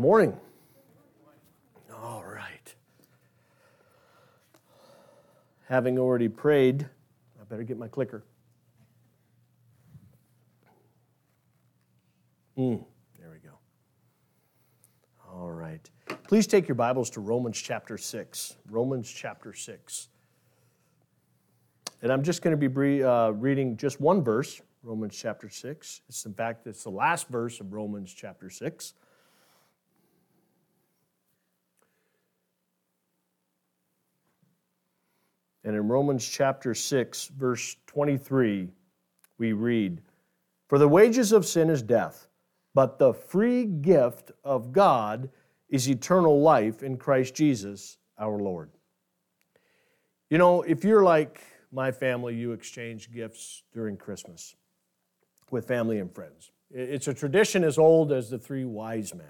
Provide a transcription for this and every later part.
morning. All right. Having already prayed, I better get my clicker. Mm, there we go. All right. Please take your Bibles to Romans chapter 6. Romans chapter 6. And I'm just going to be uh, reading just one verse, Romans chapter 6. It's in fact, it's the last verse of Romans chapter 6. And in Romans chapter 6, verse 23, we read, For the wages of sin is death, but the free gift of God is eternal life in Christ Jesus our Lord. You know, if you're like my family, you exchange gifts during Christmas with family and friends. It's a tradition as old as the three wise men.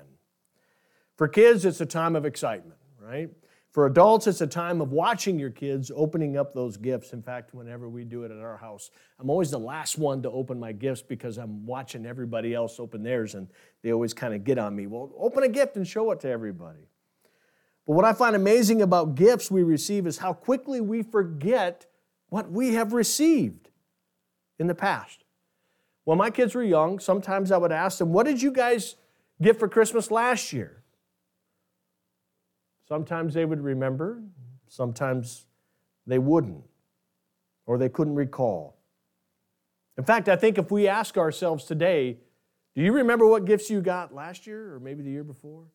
For kids, it's a time of excitement, right? For adults, it's a time of watching your kids opening up those gifts. In fact, whenever we do it at our house, I'm always the last one to open my gifts because I'm watching everybody else open theirs and they always kind of get on me. Well, open a gift and show it to everybody. But what I find amazing about gifts we receive is how quickly we forget what we have received in the past. When my kids were young, sometimes I would ask them, What did you guys get for Christmas last year? Sometimes they would remember, sometimes they wouldn't, or they couldn't recall. In fact, I think if we ask ourselves today, do you remember what gifts you got last year or maybe the year before?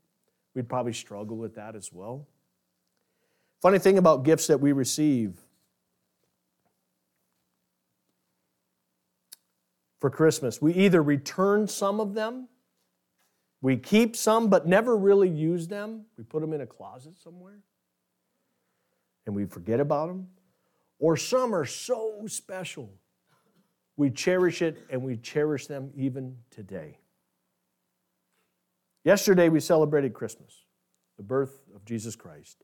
We'd probably struggle with that as well. Funny thing about gifts that we receive for Christmas, we either return some of them we keep some but never really use them. We put them in a closet somewhere and we forget about them. Or some are so special, we cherish it and we cherish them even today. Yesterday we celebrated Christmas, the birth of Jesus Christ.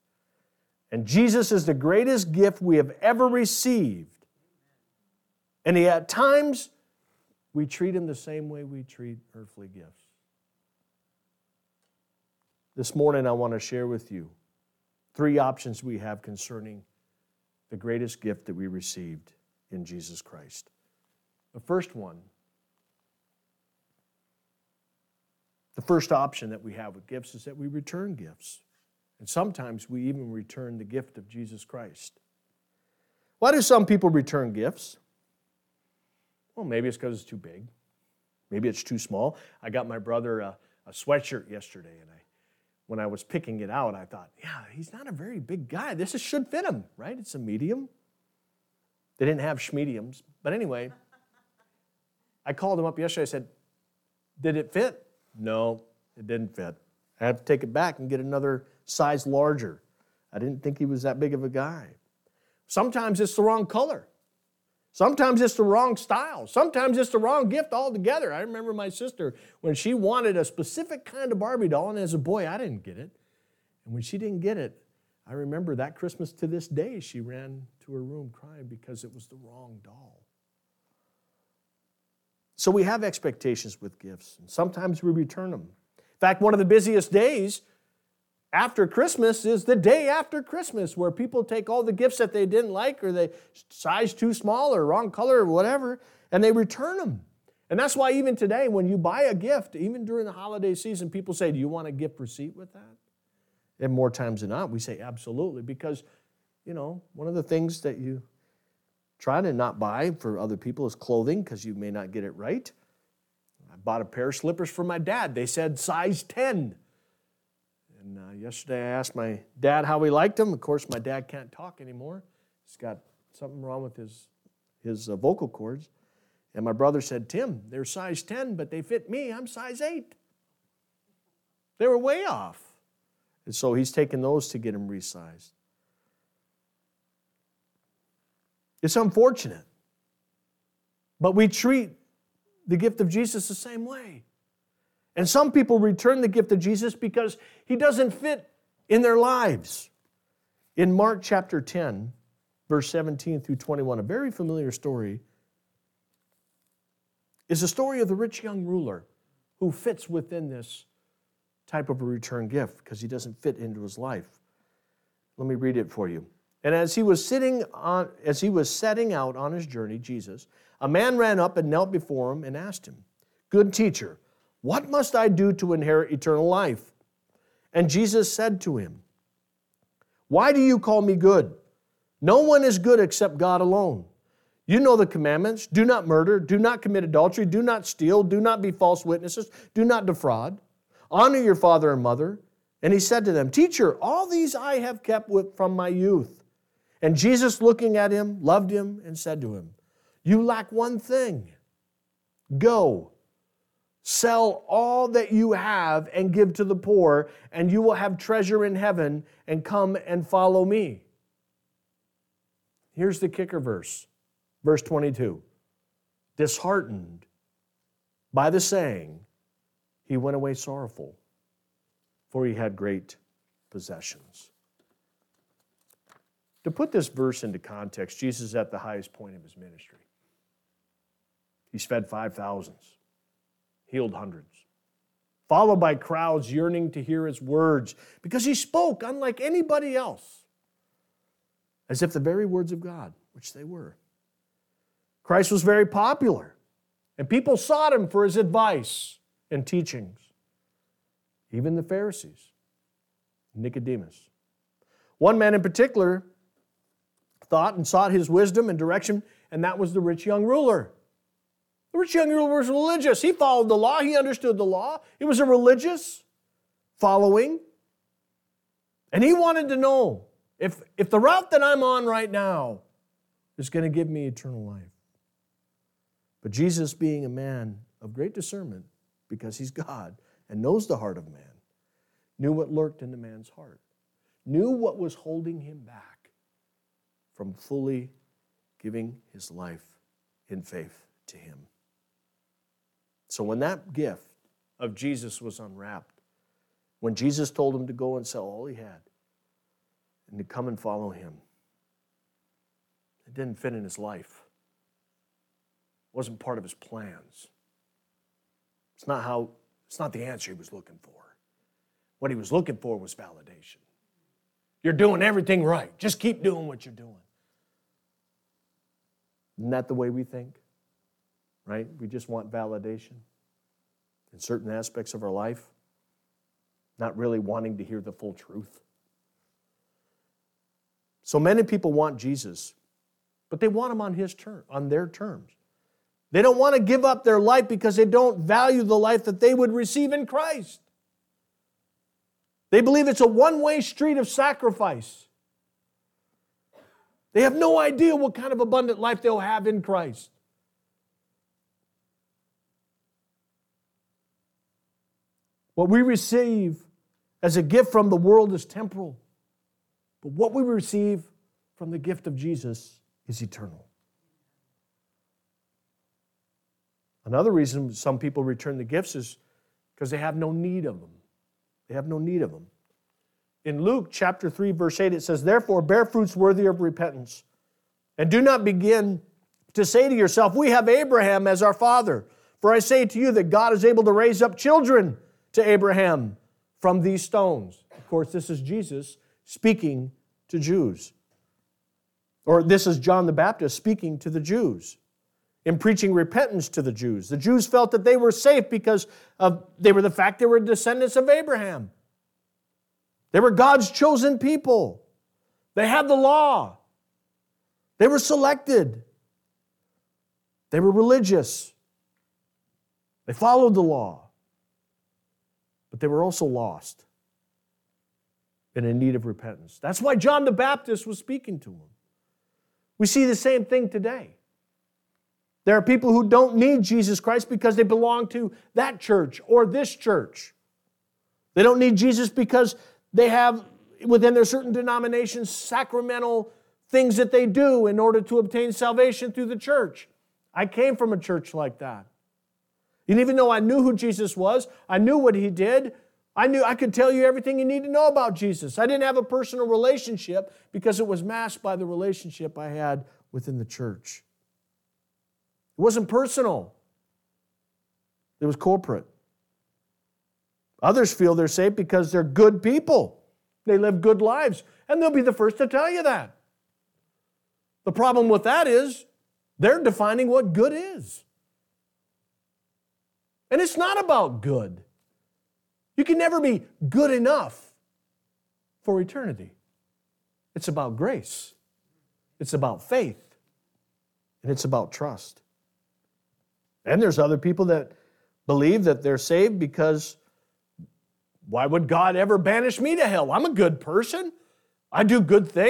And Jesus is the greatest gift we have ever received. And at times, we treat him the same way we treat earthly gifts. This morning, I want to share with you three options we have concerning the greatest gift that we received in Jesus Christ. The first one, the first option that we have with gifts is that we return gifts. And sometimes we even return the gift of Jesus Christ. Why do some people return gifts? Well, maybe it's because it's too big. Maybe it's too small. I got my brother a, a sweatshirt yesterday, and I when I was picking it out, I thought, yeah, he's not a very big guy. This is, should fit him, right? It's a medium. They didn't have schmediums. But anyway, I called him up yesterday. I said, Did it fit? No, it didn't fit. I have to take it back and get another size larger. I didn't think he was that big of a guy. Sometimes it's the wrong color. Sometimes it's the wrong style. Sometimes it's the wrong gift altogether. I remember my sister when she wanted a specific kind of Barbie doll, and as a boy, I didn't get it. And when she didn't get it, I remember that Christmas to this day, she ran to her room crying because it was the wrong doll. So we have expectations with gifts, and sometimes we return them. In fact, one of the busiest days after Christmas is the day after Christmas, where people take all the gifts that they didn't like or they size too small or wrong color or whatever, and they return them. And that's why even today, when you buy a gift, even during the holiday season, people say, Do you want a gift receipt with that? And more times than not, we say absolutely, because, you know, one of the things that you try to not buy for other people is clothing because you may not get it right. I bought a pair of slippers for my dad. They said size 10. And uh, yesterday I asked my dad how he liked them. Of course, my dad can't talk anymore. He's got something wrong with his, his uh, vocal cords. And my brother said, Tim, they're size 10, but they fit me. I'm size 8. They were way off. And so he's taking those to get them resized. It's unfortunate. But we treat the gift of Jesus the same way. And some people return the gift of Jesus because he doesn't fit in their lives. In Mark chapter 10, verse 17 through 21, a very familiar story, is the story of the rich young ruler who fits within this type of a return gift because he doesn't fit into his life. Let me read it for you. And as he was sitting on as he was setting out on his journey, Jesus, a man ran up and knelt before him and asked him, "Good teacher, what must I do to inherit eternal life?" And Jesus said to him, "Why do you call me good? No one is good except God alone. You know the commandments do not murder, do not commit adultery, do not steal, do not be false witnesses, do not defraud, honor your father and mother. And he said to them, Teacher, all these I have kept from my youth. And Jesus, looking at him, loved him and said to him, You lack one thing. Go, sell all that you have and give to the poor, and you will have treasure in heaven, and come and follow me. Here's the kicker verse, verse 22. Disheartened by the saying, he went away sorrowful, for he had great possessions. To put this verse into context, Jesus is at the highest point of his ministry. He's fed 5,000s, healed hundreds, followed by crowds yearning to hear his words because he spoke unlike anybody else as if the very words of God, which they were. Christ was very popular, and people sought him for his advice and teachings. Even the Pharisees, Nicodemus. One man in particular thought and sought his wisdom and direction, and that was the rich young ruler. The rich young ruler was religious. He followed the law, he understood the law. It was a religious following. And he wanted to know if, if the route that I'm on right now is going to give me eternal life. But Jesus, being a man of great discernment, because he's God and knows the heart of man, knew what lurked in the man's heart, knew what was holding him back from fully giving his life in faith to him. So when that gift of Jesus was unwrapped, when Jesus told him to go and sell all he had, and to come and follow him. It didn't fit in his life. It wasn't part of his plans. It's not how it's not the answer he was looking for. What he was looking for was validation. You're doing everything right. Just keep doing what you're doing. Isn't that the way we think? Right? We just want validation in certain aspects of our life, not really wanting to hear the full truth. So many people want Jesus, but they want him on his term, on their terms. They don't want to give up their life because they don't value the life that they would receive in Christ. They believe it's a one-way street of sacrifice. They have no idea what kind of abundant life they'll have in Christ. What we receive as a gift from the world is temporal. But what we receive from the gift of Jesus is eternal. Another reason some people return the gifts is because they have no need of them. They have no need of them. In Luke chapter 3, verse 8, it says, Therefore, bear fruits worthy of repentance, and do not begin to say to yourself, We have Abraham as our father. For I say to you that God is able to raise up children to Abraham from these stones. Of course, this is Jesus speaking to Jews. Or this is John the Baptist speaking to the Jews in preaching repentance to the Jews. The Jews felt that they were safe because of they were the fact they were descendants of Abraham. They were God's chosen people. They had the law. They were selected. They were religious. They followed the law. They were also lost and in need of repentance. That's why John the Baptist was speaking to them. We see the same thing today. There are people who don't need Jesus Christ because they belong to that church or this church. They don't need Jesus because they have within their certain denominations sacramental things that they do in order to obtain salvation through the church. I came from a church like that. And even though I knew who Jesus was, I knew what he did, I knew I could tell you everything you need to know about Jesus. I didn't have a personal relationship because it was masked by the relationship I had within the church. It wasn't personal, it was corporate. Others feel they're saved because they're good people. They live good lives, and they'll be the first to tell you that. The problem with that is they're defining what good is. And it's not about good. You can never be good enough for eternity. It's about grace, it's about faith, and it's about trust. And there's other people that believe that they're saved because why would God ever banish me to hell? I'm a good person. I do good things.